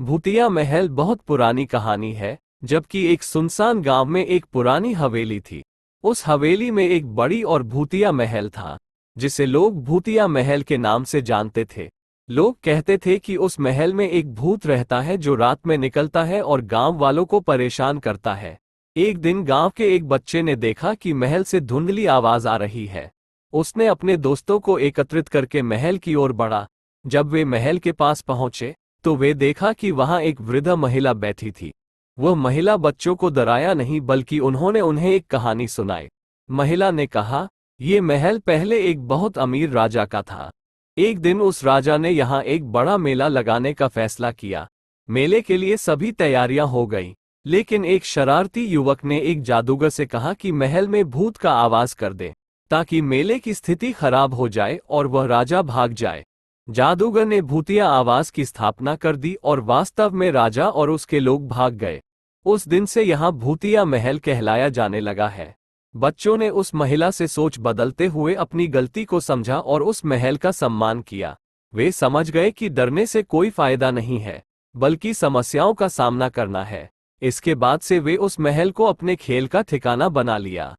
भूतिया महल बहुत पुरानी कहानी है, जबकि एक सुनसान गाँव में एक पुरानी हवेली थी। उस हवेली में एक बड़ी और भूतिया महल था, जिसे लोग भूतिया महल के नाम से जानते थे। लोग कहते थे कि उस महल में एक भूत रहता है जो रात में निकलता है और गाँव वालों को परेशान करता है। एक दिन गाँव के एक बच्चे ने देखा कि महल से धुंधली आवाज़ आ रही है। उसने अपने दोस्तों को एकत्रित करके महल की ओर बढ़ा। जब वे महल के पास पहुँचे तो वे देखा कि वहाँ एक वृद्ध महिला बैठी थी। वह महिला बच्चों को डराया नहीं बल्कि उन्होंने उन्हें एक कहानी सुनाई। महिला ने कहा, ये महल पहले एक बहुत अमीर राजा का था। एक दिन उस राजा ने यहाँ एक बड़ा मेला लगाने का फैसला किया। मेले के लिए सभी तैयारियाँ हो गई, लेकिन एक शरारती युवक ने एक जादूगर से कहा कि महल में भूत का आवाज़ कर दे, ताकि मेले की स्थिति खराब हो जाए और वह राजा भाग जाए। जादूगर ने भूतिया आवास की स्थापना कर दी और वास्तव में राजा और उसके लोग भाग गए। उस दिन से यहाँ भूतिया महल कहलाया जाने लगा है। बच्चों ने उस महिला से सोच बदलते हुए अपनी गलती को समझा और उस महल का सम्मान किया। वे समझ गए कि डरने से कोई फ़ायदा नहीं है, बल्कि समस्याओं का सामना करना है। इसके बाद से वे उस महल को अपने खेल का ठिकाना बना लिया।